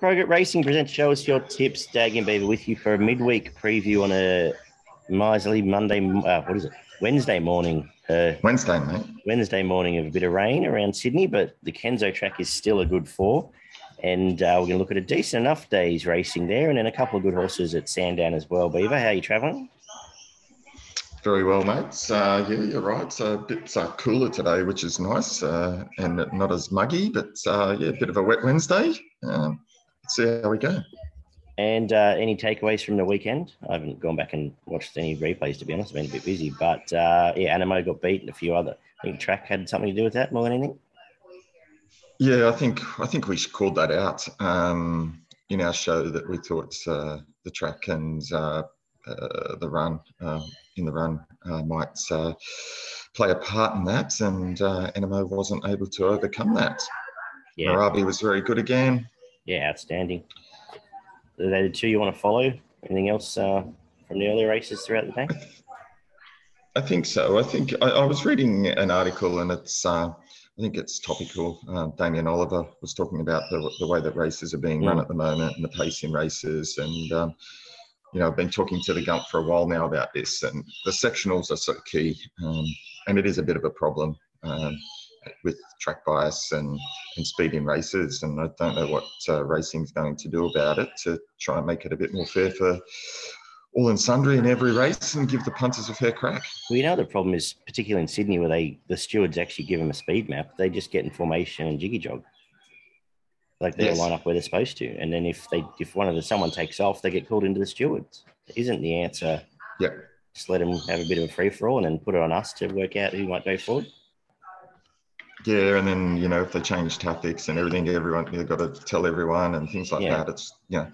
Progress Racing presents Show Us Your Tips. Dag and Beaver with you for a midweek preview on a miserly Monday, uh, what is it? Wednesday morning. Uh, Wednesday, mate. Wednesday morning of a bit of rain around Sydney, but the Kenso track is still a good four. And uh, we're going to look at a decent enough day's racing there and then a couple of good horses at Sandown as well. Beaver, how are you travelling? Very well, mates. Uh, yeah, you're right. It's a bit uh, cooler today, which is nice uh, and not as muggy, but uh, yeah, a bit of a wet Wednesday. Um, see how we go. And uh, any takeaways from the weekend? I haven't gone back and watched any replays, to be honest. I've been a bit busy. But uh, yeah, Anamoe got beat and a few other. I think track had something to do with that more than anything. Yeah, I think I think we called that out um, in our show that we thought uh, the track and uh, uh, the run uh, in the run might play a part in that, and uh, Anamoe wasn't able to overcome that. Yeah, Arabi was very good again. Yeah, outstanding. Are they the two you want to follow? Anything else uh, from the earlier races throughout the day? I think so. I think I, I was reading an article, and it's uh, I think it's topical. Uh, Damien Oliver was talking about the, the way that races are being mm. run at the moment and the pace in races, and um, you know I've been talking to the Gump for a while now about this, and the sectionals are so key, um, and it is a bit of a problem. Um, with track bias and, and speed in races. And I don't know what uh, racing's going to do about it to try and make it a bit more fair for all and sundry in every race and give the punters a fair crack. Well, you know the problem is, particularly in Sydney, where they the stewards actually give them a speed map, they just get in formation and jiggy jog. Like they yes. line up where they're supposed to, and then if they if one of the someone takes off, they get called into the stewards. Isn't the answer? Yeah. Just let them have a bit of a free for all, and then put it on us to work out who might go forward. Yeah, and then you know if they change tactics and everything, everyone you've got to tell everyone and things like yeah. that. It's you know,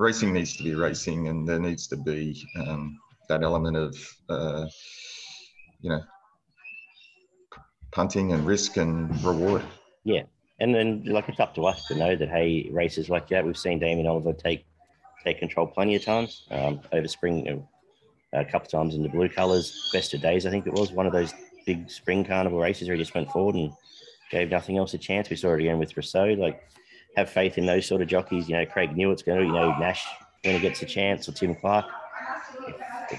racing needs to be racing, and there needs to be um, that element of uh, you know punting and risk and reward. Yeah, and then like it's up to us to know that hey, races like that, we've seen Damien Oliver take take control plenty of times um, over spring. Know, a couple of times in the blue colours, best of days, I think it was one of those big spring carnival races where he just went forward and gave nothing else a chance. We saw it again with Rousseau. Like, have faith in those sort of jockeys. You know, Craig Newitt's going to, you know, Nash when he gets a chance or Tim Clark.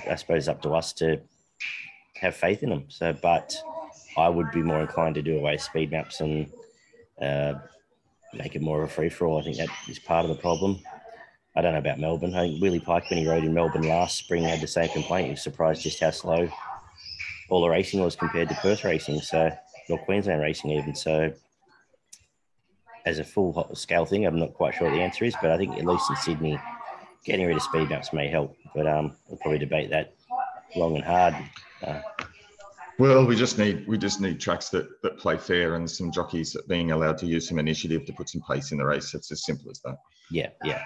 I suppose it's up to us to have faith in them. So, but I would be more inclined to do away speed maps and uh, make it more of a free for all. I think that is part of the problem. I don't know about Melbourne. I think Willie Pike, when he rode in Melbourne last spring, had the same complaint. He was surprised just how slow all the racing was compared to Perth racing. So or Queensland racing even. So as a full scale thing, I'm not quite sure what the answer is, but I think at least in Sydney, getting rid of speed maps may help. But um, we'll probably debate that long and hard. Uh, well, we just need we just need tracks that, that play fair and some jockeys being allowed to use some initiative to put some pace in the race. It's as simple as that. Yeah, yeah,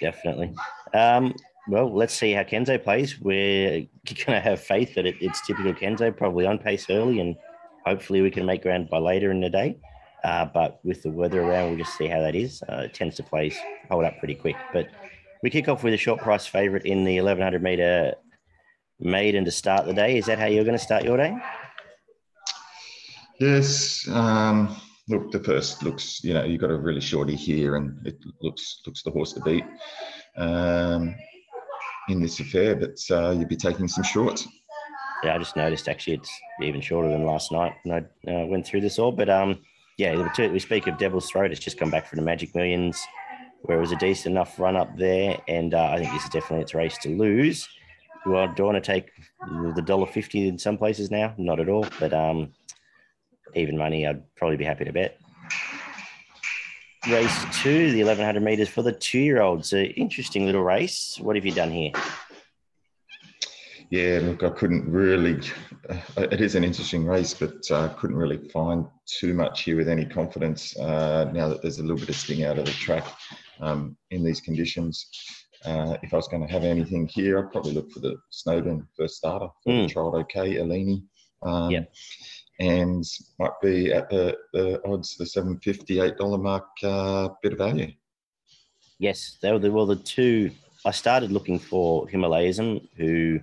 definitely. Um, well, let's see how Kenso plays. We're going to have faith that it, it's typical Kenso, probably on pace early and hopefully we can make ground by later in the day. Uh, but with the weather around, we'll just see how that is. Uh, it tends to play hold up pretty quick. But we kick off with a short price favourite in the 1100 metre maiden to start the day. Is that how you're going to start your day? Yes. Um, look, the first looks, you know, you've got a really shorty here, and it looks looks the horse to beat um, in this affair. But uh, you'd be taking some shorts yeah, I just noticed actually it's even shorter than last night when I uh, went through this all. But um, yeah, we speak of Devil's Throat. It's just come back for the Magic Millions, where it was a decent enough run up there, and uh, I think this is definitely its race to lose. I, do I want to take the dollar fifty in some places now? Not at all, but um, even money, I'd probably be happy to bet. Race two, the eleven hundred meters for the two-year-olds. An interesting little race. What have you done here? yeah, look, I couldn't really. Uh, it is an interesting race, but I uh, couldn't really find too much here with any confidence. Uh, now that there's a little bit of sting out of the track um, in these conditions, uh, if I was going to have anything here, I'd probably look for the Snowden first starter for mm. the Child OK, Alini. Um, yeah. And might be at the, the odds, the seven fifty eight dollar mark, uh, bit of value. Yes, they were the, well the two. I started looking for Himalayism, who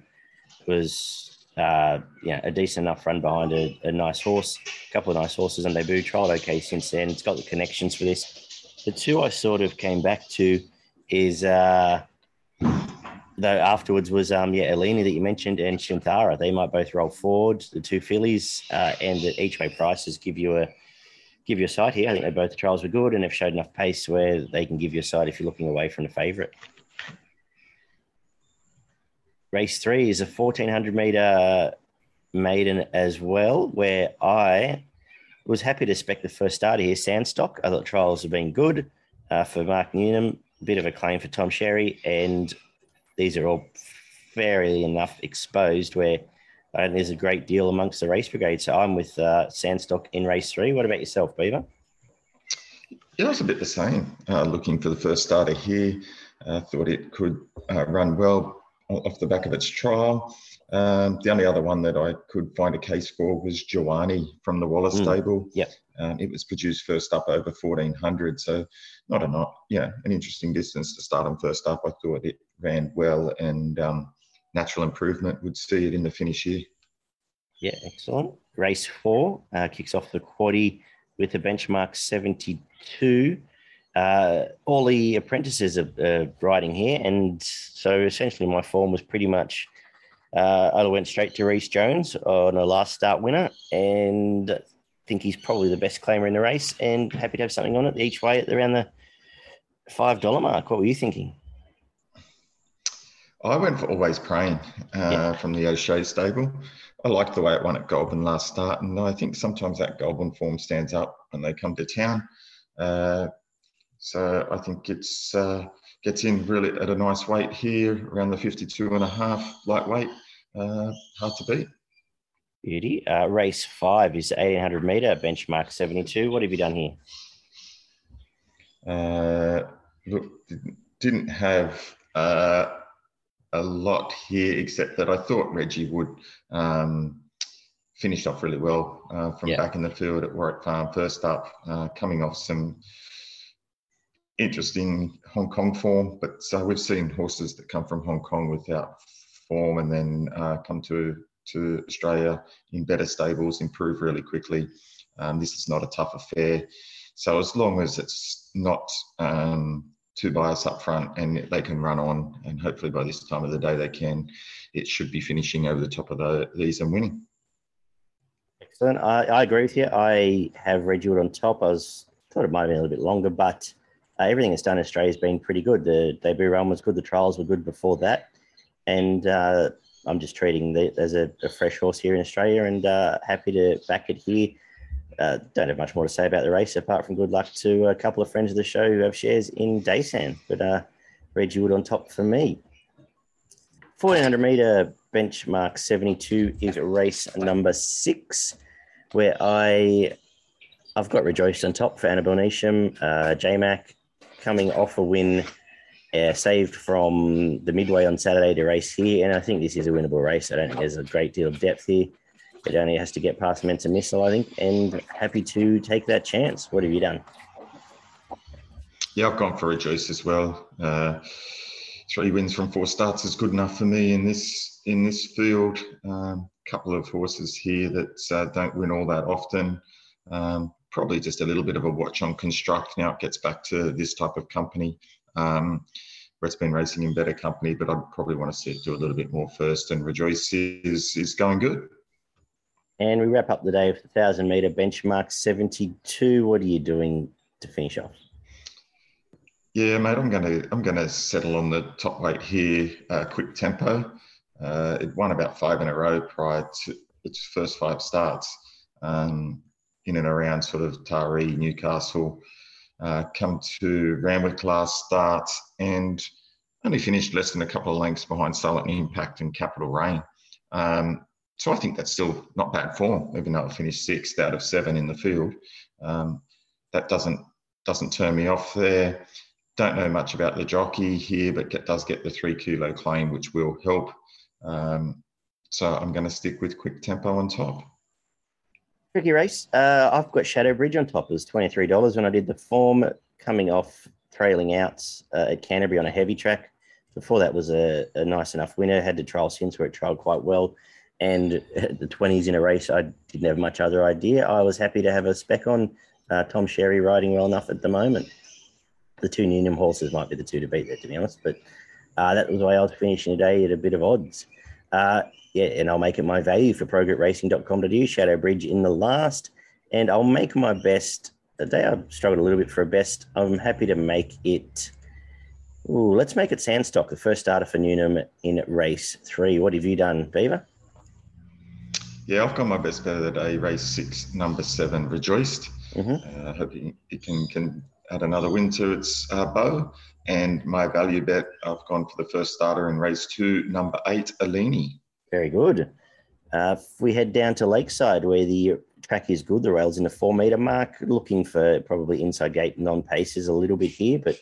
was uh, yeah, a decent enough run behind a, a, nice horse, a couple of nice horses on debut. Tried okay since then. It's got the connections for this. The two I sort of came back to is uh, though afterwards was um yeah Eleni that you mentioned and Shintara. They might both roll forward. The two fillies uh, and the each way prices give you a give you a sight here. I think they both the trials were good and have showed enough pace where they can give you a sight if you're looking away from the favourite. Race three is a 1400 meter maiden as well, where I was happy to spec the first starter here, Sandstock. I thought trials have been good uh, for Mark Newnham, a bit of a claim for Tom Sherry, and these are all fairly enough exposed where uh, there's a great deal amongst the race brigade. So I'm with uh, Sandstock in race three. What about yourself, Beaver? Yeah, it's a bit the same. Uh, looking for the first starter here, uh, thought it could uh, run well off the back of its trial. Um, the only other one that I could find a case for was Joani from the Wallace mm. stable. Yeah. Um, it was produced first up over 1400, so not a not yeah an interesting distance to start them first up. I thought it ran well, and um, natural improvement would see it in the finish here. Yeah, excellent. Race four uh, kicks off the quaddy with a benchmark 72 uh, all the apprentices are uh, riding here, and so essentially my form was pretty much uh, I went straight to Reece Jones on a last start winner, and I think he's probably the best claimer in the race, and happy to have something on it each way at around the five dollar mark. What were you thinking? I went for Always Praying uh, yeah. from the O'Shea stable. I liked the way it won at Goulburn last start, and I think sometimes that Goulburn form stands up when they come to town. Uh, so I think it's uh, gets in really at a nice weight here, around the 52 and a half lightweight. Uh, hard to beat. Beauty. Uh, race five is 1800 meter benchmark 72. What have you done here? Uh, look, didn't have uh, a lot here, except that I thought Reggie would um, finished off really well uh, from yeah. back in the field at Warwick Farm, first up, uh, coming off some interesting Hong Kong form, but so we've seen horses that come from Hong Kong without form and then uh, come to to Australia in better stables, improve really quickly. Um, this is not a tough affair. So as long as it's not um, too biased up front and they can run on, and hopefully by this time of the day they can, it should be finishing over the top of the, these and winning. Excellent. I, I agree with you. I have Reggie Wood on top. I was thought it might have been a little bit longer, but uh, everything that's done in Australia has been pretty good. The debut run was good. The trials were good before that. And uh, I'm just treating it as a, a, fresh horse here in Australia and uh, happy to back it here. Uh, don't have much more to say about the race apart from good luck to a couple of friends of the show who have shares in Daysan. But uh, Reggie Wood on top for me. 1400 meter benchmark 72 is race number six, where I I've got Rejoice on top for Annabelle Neasham, uh, JMac, coming off a win uh, saved from the midway on Saturday to race here. And I think this is a winnable race. I don't think there's a great deal of depth here. It only has to get past Mensa Missile, I think, and happy to take that chance. What have you done? Yeah, I've gone for Rejoice as well. Uh, three wins from four starts is good enough for me in this in this field. A um, couple of horses here that uh, don't win all that often. Um, probably just a little bit of a watch on construct. Now it gets back to this type of company um, where it's been racing in better company, but I'd probably want to see it do a little bit more first. And Rejoice is, is going good. And we wrap up the day with the 1,000 metre benchmark 72. What are you doing to finish off? Yeah, mate, I'm going to I'm going to settle on the top weight here. Uh, quick tempo. Uh, it won about five in a row prior to its first five starts. Um, in and around sort of Taree, Newcastle, uh, come to Randwick last start and only finished less than a couple of lengths behind Silent Impact and Capital Rain. Um, so I think that's still not bad form, even though I finished sixth out of seven in the field. Um, that doesn't doesn't turn me off there. Don't know much about the jockey here, but get, does get the three kilo claim, which will help. Um, so I'm going to stick with quick tempo on top. Tricky race. Uh, I've got Shadow Bridge on top. It was $23 when I did the form coming off trailing outs uh, at Canterbury on a heavy track. Before that was a, a nice enough winner. Had to trial since where it trialed quite well. And the 20s in a race, I didn't have much other idea. I was happy to have a spec on uh, Tom Sherry riding well enough at the moment. the two Newnham horses might be the two to beat there, to be honest. But uh, that was why I was finishing today at a bit of odds. Uh, yeah, and I'll make it my value for progressracing.com.au. Shadow Bridge in the last, and I'll make my best. Today I've struggled a little bit for a best. I'm happy to make it. Ooh, let's make it Sandstock, the first starter for Newnham in race three. What have you done, Beaver? Yeah, I've got my best bet of the day. Race six, number seven, Rejoiced. Mm-hmm. Uh, I hope he, can can add another win to its uh, bow. And my value bet, I've gone for the first starter in race two, number eight, Alini. Very good. Uh, if we head down to Lakeside, where the track is good, the rail's in the four metre mark, looking for probably inside gate non paces a little bit here, but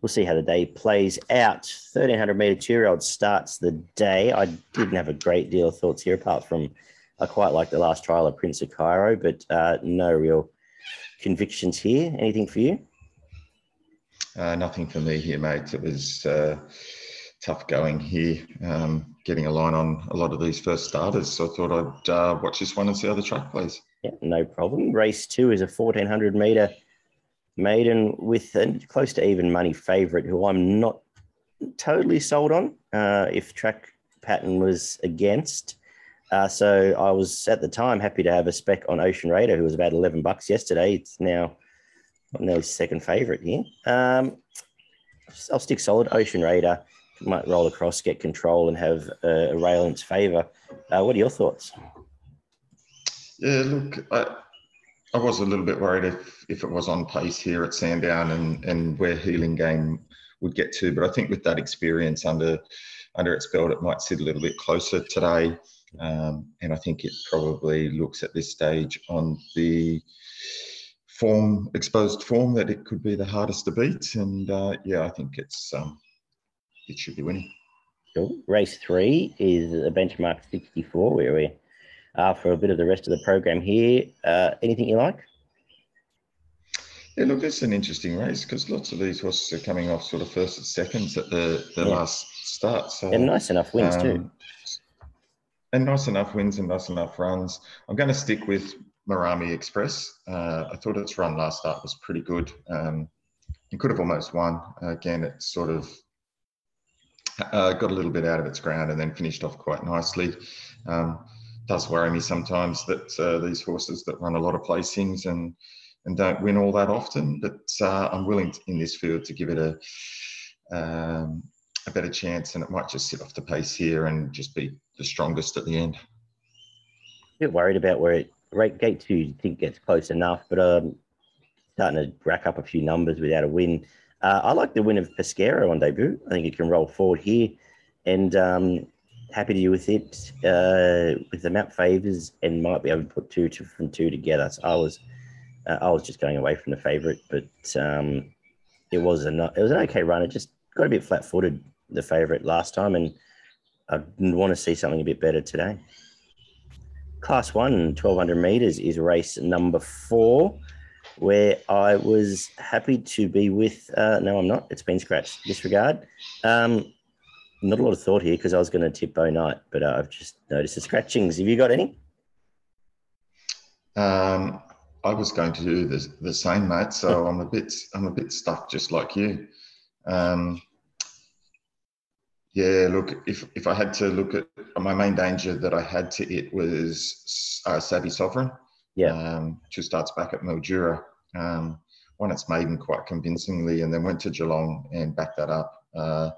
we'll see how the day plays out. 1300 metre two year old starts the day. I didn't have a great deal of thoughts here, apart from I quite like the last trial of Prince of Cairo, but uh, no real convictions here. Anything for you? Uh, nothing for me here, mate. It was uh, tough going here, um, getting a line on a lot of these first starters. So I thought I'd uh, watch this one and see how the track plays. Yeah, no problem. Race two is a 1400 metre maiden with a close to even money favourite who I'm not totally sold on uh, if track pattern was against. Uh, so I was at the time happy to have a spec on Ocean Raider, who was about 11 bucks yesterday. It's now nearly second favourite here. Um, I'll stick solid. Ocean Raider might roll across, get control, and have a, a rail in its favour. Uh, what are your thoughts? Yeah, look, I, I was a little bit worried if, if it was on pace here at Sandown and, and where Healing Game would get to. But I think with that experience under under its belt, it might sit a little bit closer today. Um, and I think it probably looks at this stage on the form, exposed form, that it could be the hardest to beat. And uh, yeah, I think it's um, it should be winning. Cool. Race three is a benchmark 64, where we are for a bit of the rest of the program here. Uh, anything you like? Yeah, look, it's an interesting race because lots of these horses are coming off sort of first and seconds at the, the yeah. last start. So, and nice enough wins um, too and nice enough wins and nice enough runs. I'm going to stick with Marami Express. Uh, I thought its run last start was pretty good. Um, it could have almost won. Again, it sort of uh, got a little bit out of its ground and then finished off quite nicely. Um, does worry me sometimes that uh, these horses that run a lot of placings and and don't win all that often, but uh, I'm willing to, in this field to give it a um, a better chance, and it might just sit off the pace here and just be the strongest at the end. A bit worried about where it rate gate two. You think gets close enough, but um, starting to rack up a few numbers without a win. Uh, I like the win of Pesquero on debut. I think it can roll forward here, and um, happy to do with it uh, with the map favors, and might be able to put two to, from two together. So I was uh, I was just going away from the favorite, but um, it was a it was an okay run. It just got a bit flat footed the favorite last time, and I want to see something a bit better today. Class one, 1200 meters is race number four, where I was happy to be with. Uh, no, I'm not. It's been scratched. Disregard. Um, not a lot of thought here because I was going to tip Bo Night, but uh, I've just noticed the scratchings. Have you got any? Um, I was going to do the, the same, mate. So I'm a bit I'm a bit stuck, just like you. Um, yeah, look, if, if I had to look at my main danger that I had to it was uh, Savvy Sovereign. Yeah. Um, two starts back at Mildura. Um, won its maiden quite convincingly and then went to Geelong and backed that up uh,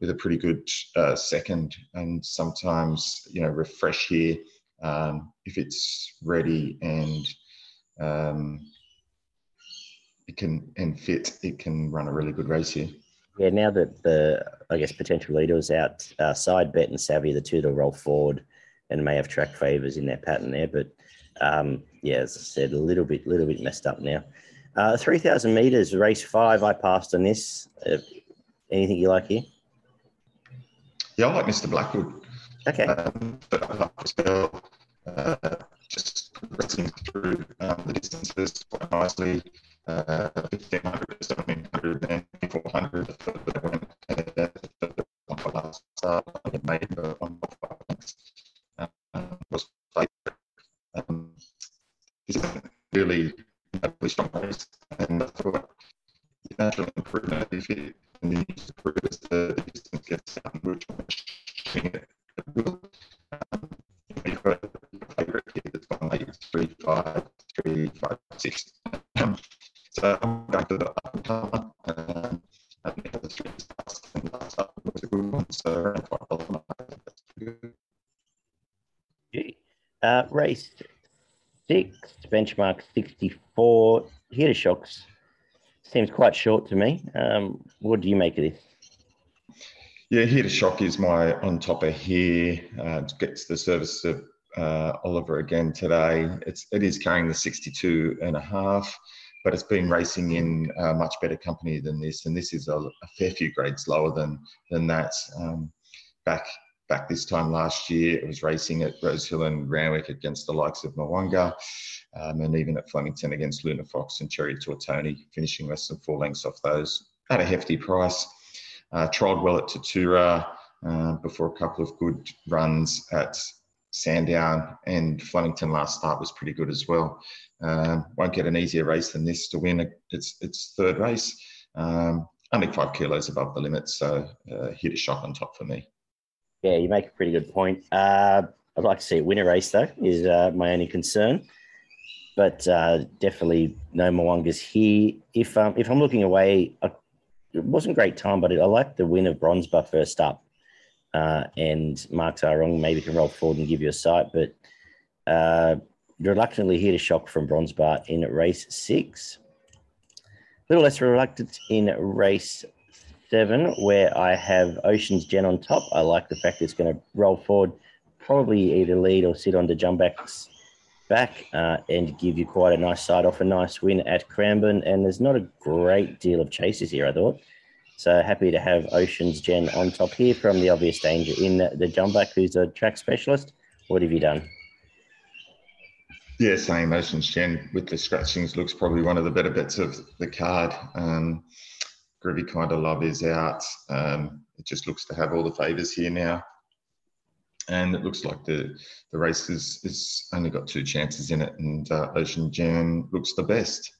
with a pretty good uh, second. And sometimes, you know, refresh here um, if it's ready and um, it can and fit, it can run a really good race here. Yeah, now that the I guess potential leader is out, uh, side bet and savvy the two to roll forward, and may have track favors in their pattern there. But um, yeah, as I said, a little bit, little bit messed up now. Uh, Three thousand meters, race five. I passed on this. Uh, anything you like here? Yeah, I like Mr. Blackwood. Okay. Um, but I like uh, just progressing through um, the distances quite nicely uh, 1500 1700 then 400 the further I went the one last start I made the one points uh, was um, really benchmark 64. Here to shocks. Seems quite short to me. Um, what do you make of this? Yeah, here to shock is my on topper here. Uh, gets the service of uh, Oliver again today. It's it is carrying the 62 and a half, but it's been racing in a much better company than this, and this is a, a fair few grades lower than than that. Um, back back this time last year, it was racing at Rosehill and Randwick against the likes of Mwanga, um, and even at Flemington against Luna Fox and Cherry Tortoni, finishing less than four lengths off those at a hefty price. Uh, trialled well at Tatura uh, before a couple of good runs at Sandown and Flemington last start was pretty good as well. Um, won't get an easier race than this to win its its third race. Um, only five kilos above the limit, so uh, hit a shot on top for me. Yeah, you make a pretty good point. Uh, I'd like to see it a race, though, is uh, my only concern. But uh, definitely no Mwangas here. If um, if I'm looking away, I, it wasn't great time, but I like the win of Bronze Bar first up. Uh, and Mark Tyrong maybe can roll forward and give you a sight, but uh, reluctantly here to shock from Bronze Bar in race six. A little less reluctant in race seven, where I have Ocean's Gen on top. I like the fact it's going to roll forward, probably either lead or sit on the jumbacks back uh, and give you quite a nice side off, a nice win at Cranbourne. And there's not a great deal of chases here, I thought. So happy to have Ocean's Gen on top here from the obvious danger in the, the jumback, who's a track specialist. What have you done? Yeah, same Ocean's Gen with the scratchings looks probably one of the better bits of the card. Um, Groovy Kind of Love is out. Um, it just looks to have all the favours here now. And it looks like the, the race is, is only got two chances in it, and uh, Ocean Gen looks the best.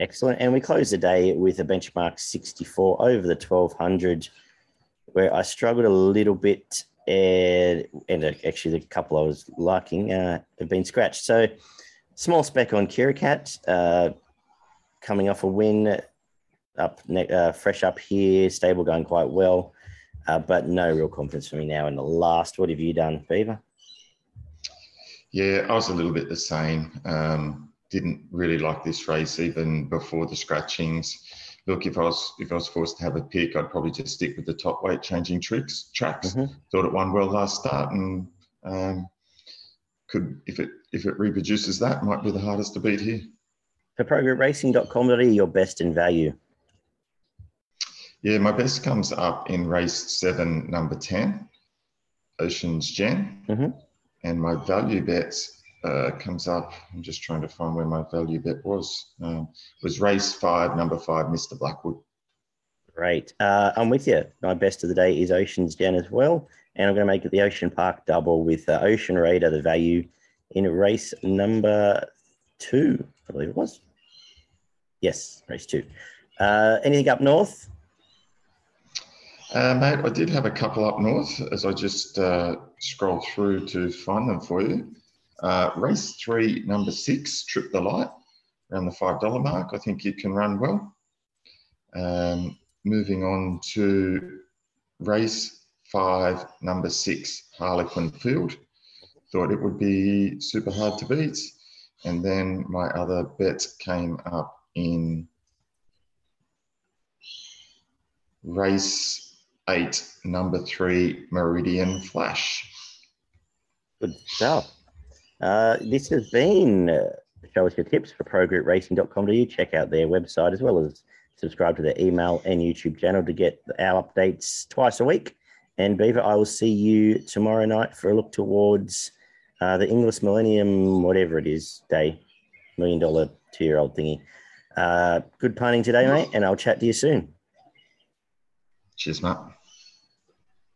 Excellent. And we close the day with a benchmark 64 over the 1200, where I struggled a little bit. And, and actually, the couple I was liking uh, have been scratched. So, small spec on Kirikat, uh, coming off a win up uh, fresh up here, stable going quite well, uh, but no real confidence for me now in the last. What have you done, Beaver? Yeah, I was a little bit the same. Um, didn't really like this race even before the scratchings. Look, if I was if I was forced to have a pick, I'd probably just stick with the top weight changing tricks tracks. Mm-hmm. Thought it won well last start, and um, could if it if it reproduces that, might be the hardest to beat here. For progressracing.com.au, your best in value. Yeah, my best comes up in race seven, number 10, Oceans Gen. Mm-hmm. And my value bet uh, comes up. I'm just trying to find where my value bet was. Um, was race five, number five, Mr. Blackwood. Great. Uh, I'm with you. My best of the day is Oceans Gen as well. And I'm going to make it the Ocean Park double with uh, Ocean Raider, the value in race number two, I believe it was. Yes, race two. Uh, anything up north? Uh, mate, I did have a couple up north as I just uh, scroll through to find them for you. Uh, race three, number six, Trip the Light, around the $5 mark. I think it can run well. Um, moving on to race five, number six, Harlequin Field. Thought it would be super hard to beat. And then my other bet came up in race eight, number three, Meridian Flash. Good stuff. Uh, this has been uh, Show Us Your Tips for progressracing.com.au. Check out their website as well as subscribe to their email and YouTube channel to get our updates twice a week. And Beaver, I will see you tomorrow night for a look towards uh, the Inglis Millennium, whatever it is, day, million dollar two year old thingy. Uh, good punning today, mate, and I'll chat to you soon. Cheers, Matt.